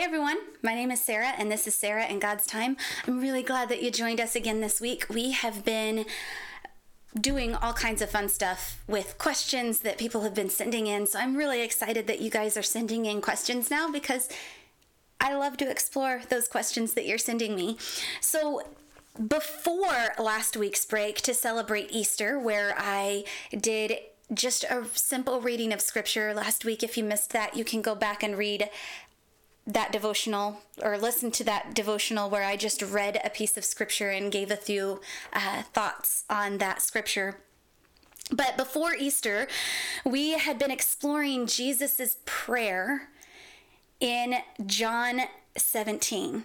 Hey everyone, my name is Sarah, and this is Sarah in God's Time. I'm really glad that you joined us again this week. We have been doing all kinds of fun stuff with questions that people have been sending in. So I'm really excited that you guys are sending in questions now because I love to explore those questions that you're sending me. So before last week's break to celebrate Easter, where I did just a simple reading of scripture last week. If you missed that, you can go back and read that devotional or listen to that devotional where I just read a piece of scripture and gave a few uh, thoughts on that scripture. But before Easter, we had been exploring Jesus' prayer in John 17.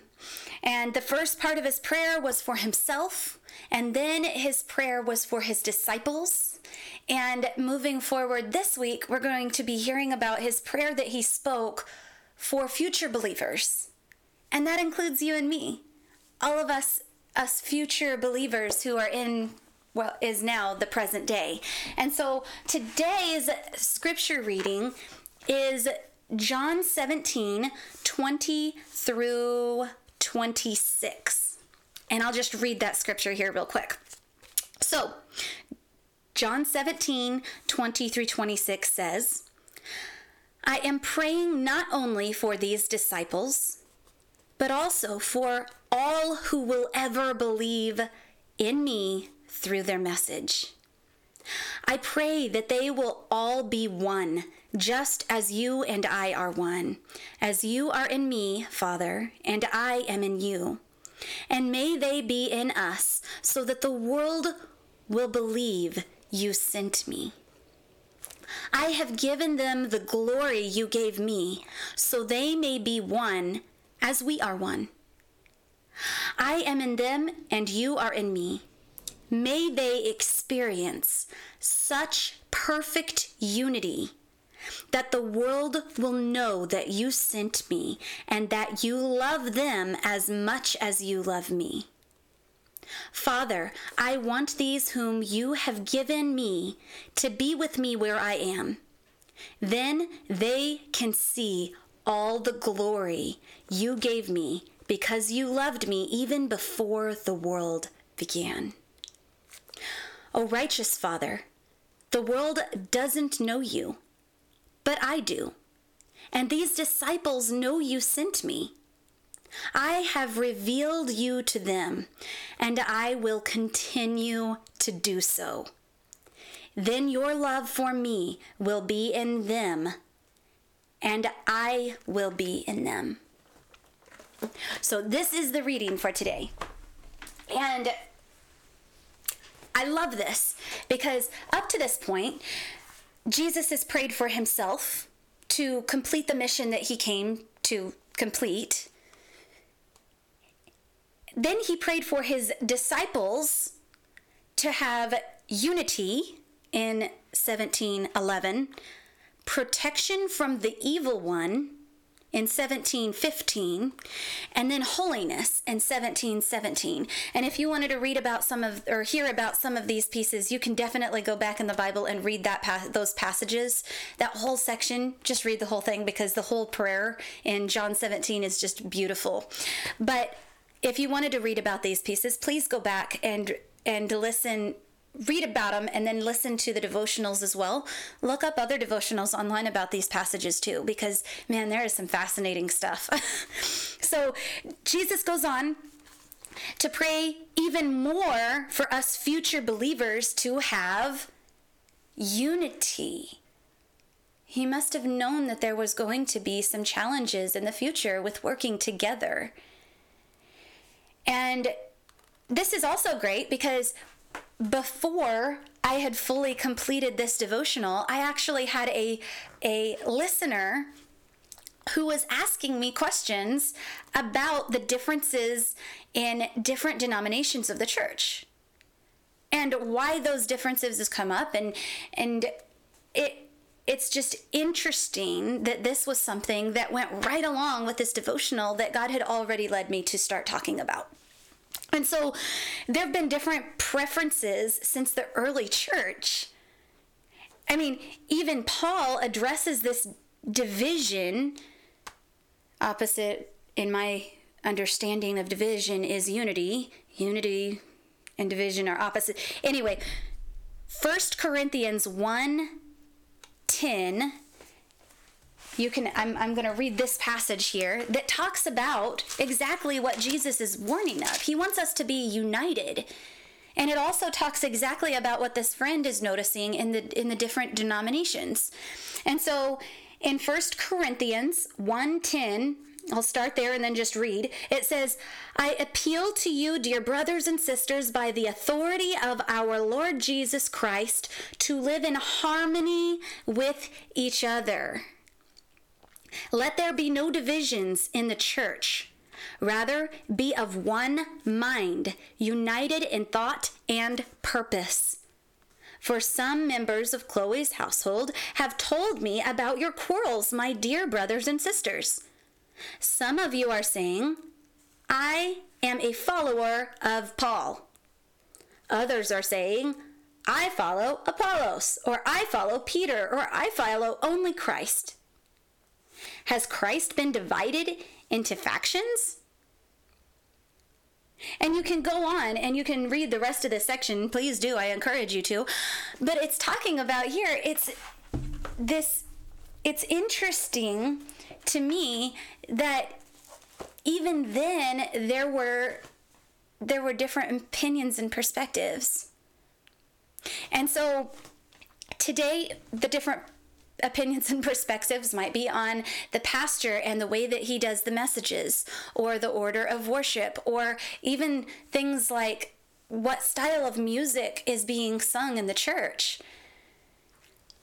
And the first part of his prayer was for himself, and then his prayer was for his disciples. And moving forward this week, we're going to be hearing about his prayer that he spoke for future believers. And that includes you and me. All of us us future believers who are in well is now the present day. And so today's scripture reading is John 17, 20 through 26. And I'll just read that scripture here real quick. So, John 17, 20 through 26 says, I am praying not only for these disciples, but also for all who will ever believe in me through their message. I pray that they will all be one, just as you and I are one, as you are in me, Father, and I am in you. And may they be in us, so that the world will believe you sent me. I have given them the glory you gave me, so they may be one as we are one. I am in them, and you are in me. May they experience such perfect unity that the world will know that you sent me and that you love them as much as you love me. Father, I want these whom you have given me to be with me where I am. Then they can see all the glory you gave me because you loved me even before the world began. O righteous Father, the world doesn't know you, but I do. And these disciples know you sent me. I have revealed you to them, and I will continue to do so. Then your love for me will be in them, and I will be in them. So, this is the reading for today. And I love this because up to this point, Jesus has prayed for himself to complete the mission that he came to complete then he prayed for his disciples to have unity in 1711, protection from the evil one in 1715 and then holiness in 1717 and if you wanted to read about some of or hear about some of these pieces you can definitely go back in the bible and read that those passages. That whole section just read the whole thing because the whole prayer in john 17 is just beautiful. But if you wanted to read about these pieces, please go back and and listen read about them and then listen to the devotionals as well. Look up other devotionals online about these passages too, because man, there is some fascinating stuff. so Jesus goes on to pray even more for us future believers to have unity. He must have known that there was going to be some challenges in the future with working together. And this is also great because before I had fully completed this devotional, I actually had a a listener who was asking me questions about the differences in different denominations of the church and why those differences has come up. And and it it's just interesting that this was something that went right along with this devotional that God had already led me to start talking about. And so there have been different preferences since the early church. I mean, even Paul addresses this division opposite in my understanding of division is unity. Unity and division are opposite. Anyway, 1 Corinthians 1 10 you can i'm, I'm going to read this passage here that talks about exactly what jesus is warning of. He wants us to be united. And it also talks exactly about what this friend is noticing in the in the different denominations. And so in First corinthians 1.10 I'll start there and then just read. It says, I appeal to you, dear brothers and sisters, by the authority of our Lord Jesus Christ, to live in harmony with each other. Let there be no divisions in the church. Rather, be of one mind, united in thought and purpose. For some members of Chloe's household have told me about your quarrels, my dear brothers and sisters. Some of you are saying, I am a follower of Paul. Others are saying, I follow Apollos, or I follow Peter, or I follow only Christ. Has Christ been divided into factions? And you can go on and you can read the rest of this section. Please do. I encourage you to. But it's talking about here, it's this, it's interesting to me that even then there were there were different opinions and perspectives. And so today the different opinions and perspectives might be on the pastor and the way that he does the messages or the order of worship or even things like what style of music is being sung in the church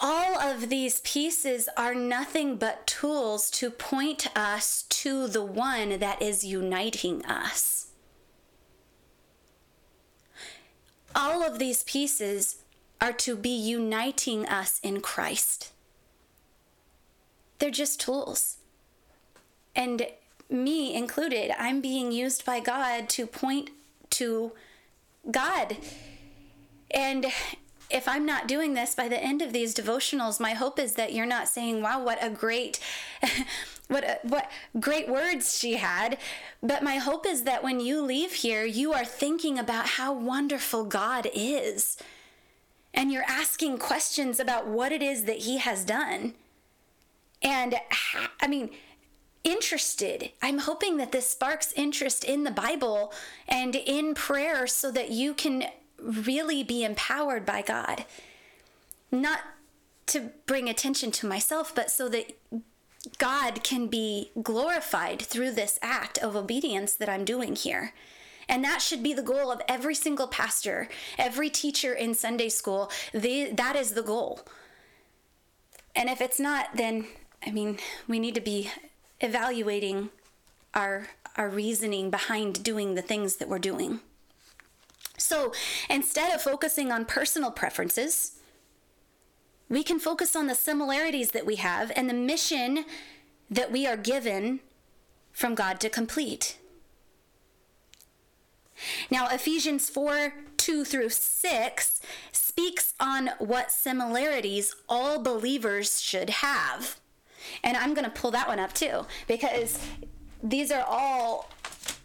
all of these pieces are nothing but tools to point us to the one that is uniting us. All of these pieces are to be uniting us in Christ. They're just tools. And me included, I'm being used by God to point to God. And if I'm not doing this by the end of these devotionals, my hope is that you're not saying, "Wow, what a great what what great words she had." But my hope is that when you leave here, you are thinking about how wonderful God is. And you're asking questions about what it is that he has done. And I mean, interested. I'm hoping that this sparks interest in the Bible and in prayer so that you can really be empowered by God. Not to bring attention to myself, but so that God can be glorified through this act of obedience that I'm doing here. And that should be the goal of every single pastor, every teacher in Sunday school. They, that is the goal. And if it's not, then, I mean, we need to be evaluating our, our reasoning behind doing the things that we're doing. So instead of focusing on personal preferences, we can focus on the similarities that we have and the mission that we are given from God to complete. Now, Ephesians 4 2 through 6 speaks on what similarities all believers should have. And I'm going to pull that one up too, because these are all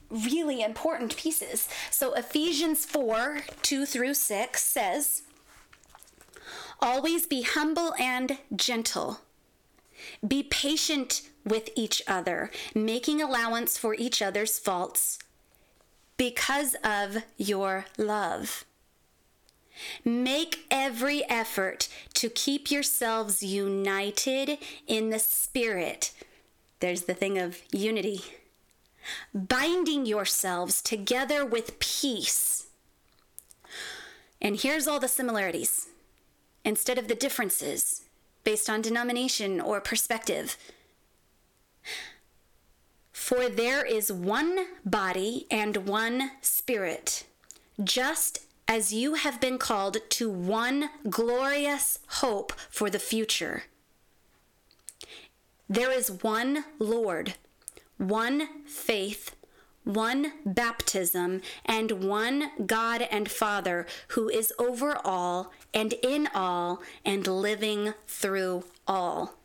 really important pieces. So Ephesians 4 2 through 6 says, Always be humble and gentle. Be patient with each other, making allowance for each other's faults because of your love. Make every effort to keep yourselves united in the Spirit. There's the thing of unity binding yourselves together with peace. And here's all the similarities instead of the differences based on denomination or perspective. For there is one body and one spirit, just as you have been called to one glorious hope for the future. There is one Lord one faith, one baptism, and one God and Father who is over all and in all and living through all.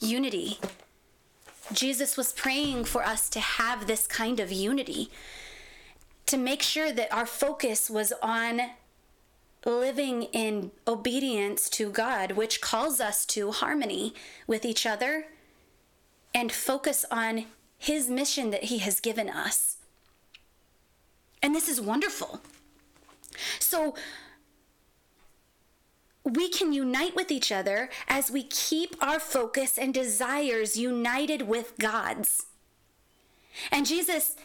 Unity. Jesus was praying for us to have this kind of unity, to make sure that our focus was on living in obedience to God, which calls us to harmony with each other and focus on His mission that He has given us. And this is wonderful. So, we can unite with each other as we keep our focus and desires united with God's. And Jesus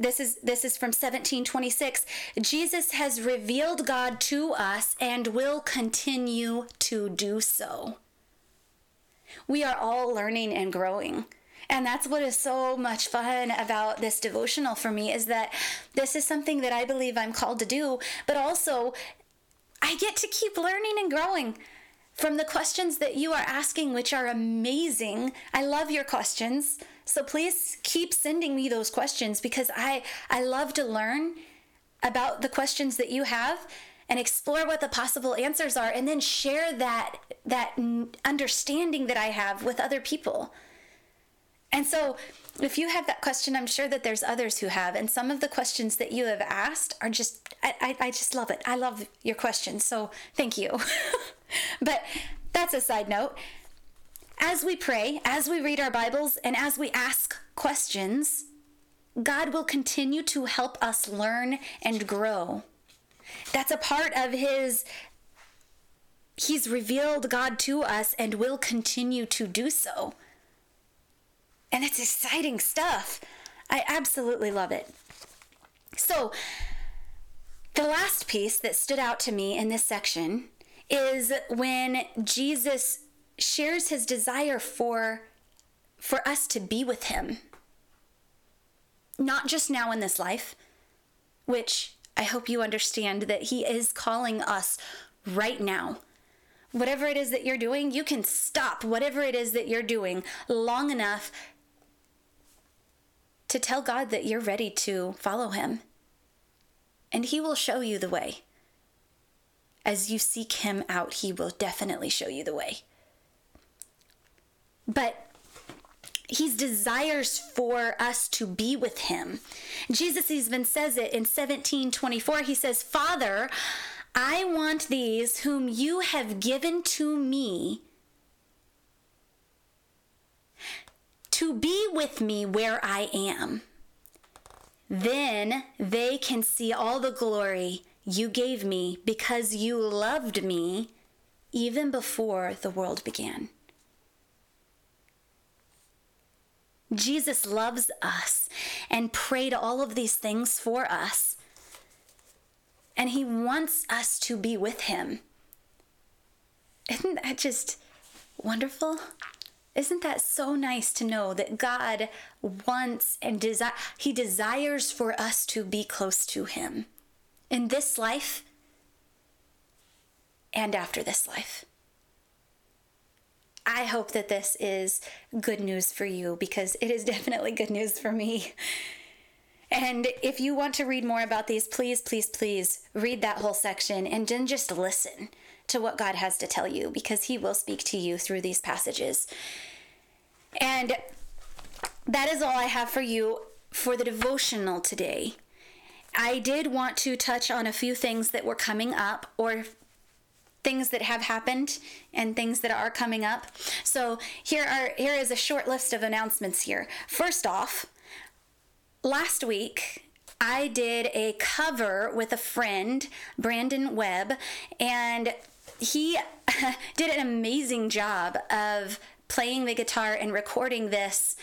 this is this is from 1726 jesus has revealed god to us and will continue to do so we are all learning and growing. And that's what is so much fun about this devotional for me is that this is something that i believe i'm called to do but also i get to keep learning and growing from the questions that you are asking which are amazing. I love your questions. So please keep sending me those questions because I I love to learn about the questions that you have and explore what the possible answers are and then share that that understanding that I have with other people. And so if you have that question, I'm sure that there's others who have. And some of the questions that you have asked are just, I, I, I just love it. I love your questions. So thank you. but that's a side note as we pray, as we read our Bibles, and as we ask questions, God will continue to help us learn and grow. That's a part of His. He's revealed God to us and will continue to do so. And it's exciting stuff. I absolutely love it. So, the last piece that stood out to me in this section is when Jesus shares his desire for for us to be with him not just now in this life which i hope you understand that he is calling us right now whatever it is that you're doing you can stop whatever it is that you're doing long enough to tell god that you're ready to follow him and he will show you the way as you seek him out he will definitely show you the way but he desires for us to be with him. Jesus even says it in 1724. He says, Father, I want these whom you have given to me to be with me where I am. Then they can see all the glory you gave me because you loved me even before the world began. Jesus loves us and prayed all of these things for us. And he wants us to be with him. Isn't that just wonderful? Isn't that so nice to know that God wants and desire he desires for us to be close to him in this life and after this life. I hope that this is good news for you because it is definitely good news for me. And if you want to read more about these, please, please, please read that whole section and then just listen to what God has to tell you because He will speak to you through these passages. And that is all I have for you for the devotional today. I did want to touch on a few things that were coming up or things that have happened and things that are coming up. So here are here is a short list of announcements here. First off, last week I did a cover with a friend, Brandon Webb, and he did an amazing job of playing the guitar and recording this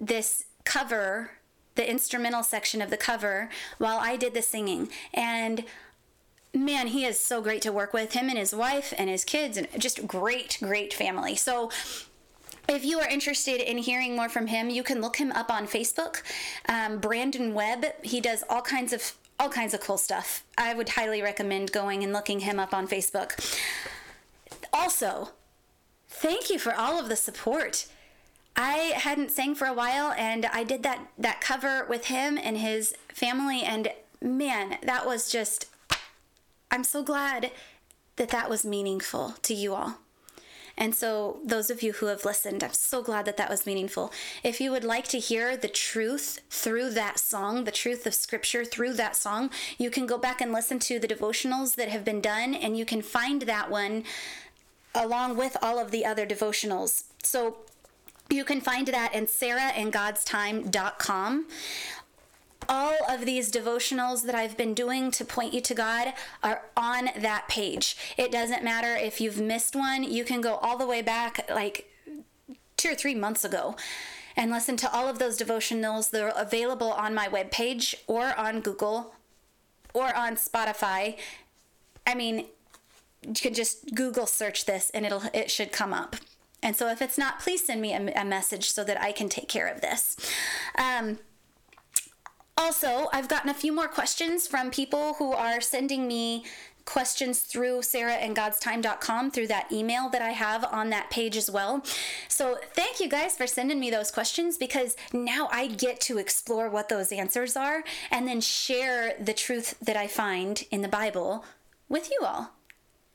this cover, the instrumental section of the cover while I did the singing. And man, he is so great to work with. Him and his wife and his kids, and just great, great family. So, if you are interested in hearing more from him, you can look him up on Facebook. Um, Brandon Webb. He does all kinds of all kinds of cool stuff. I would highly recommend going and looking him up on Facebook. Also, thank you for all of the support. I hadn't sang for a while and I did that that cover with him and his family and man, that was just I'm so glad that that was meaningful to you all. And so, those of you who have listened, I'm so glad that that was meaningful. If you would like to hear the truth through that song, the truth of Scripture through that song, you can go back and listen to the devotionals that have been done, and you can find that one along with all of the other devotionals. So, you can find that in sarahingodstime.com all of these devotionals that I've been doing to point you to God are on that page. It doesn't matter if you've missed one, you can go all the way back like two or three months ago and listen to all of those devotionals. They're available on my webpage or on Google or on Spotify. I mean, you can just Google search this and it'll it should come up. And so if it's not, please send me a, a message so that I can take care of this. Um, also, I've gotten a few more questions from people who are sending me questions through sarahingodstime.com through that email that I have on that page as well. So thank you guys for sending me those questions because now I get to explore what those answers are and then share the truth that I find in the Bible with you all.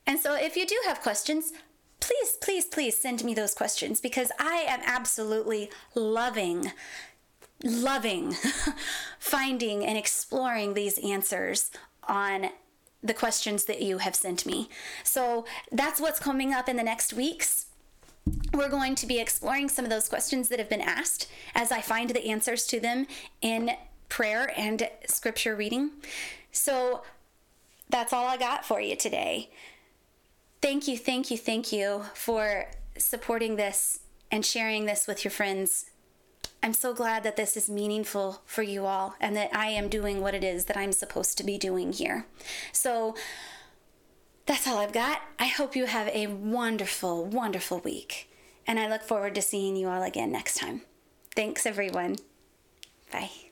And so if you do have questions, please, please, please send me those questions because I am absolutely loving loving finding and exploring these answers on the questions that you have sent me. So that's what's coming up in the next weeks. We're going to be exploring some of those questions that have been asked as I find the answers to them in prayer and scripture reading. So that's all I got for you today. Thank you, thank you, thank you for supporting this and sharing this with your friends I'm so glad that this is meaningful for you all and that I am doing what it is that I'm supposed to be doing here. So that's all I've got. I hope you have a wonderful, wonderful week. And I look forward to seeing you all again next time. Thanks, everyone. Bye.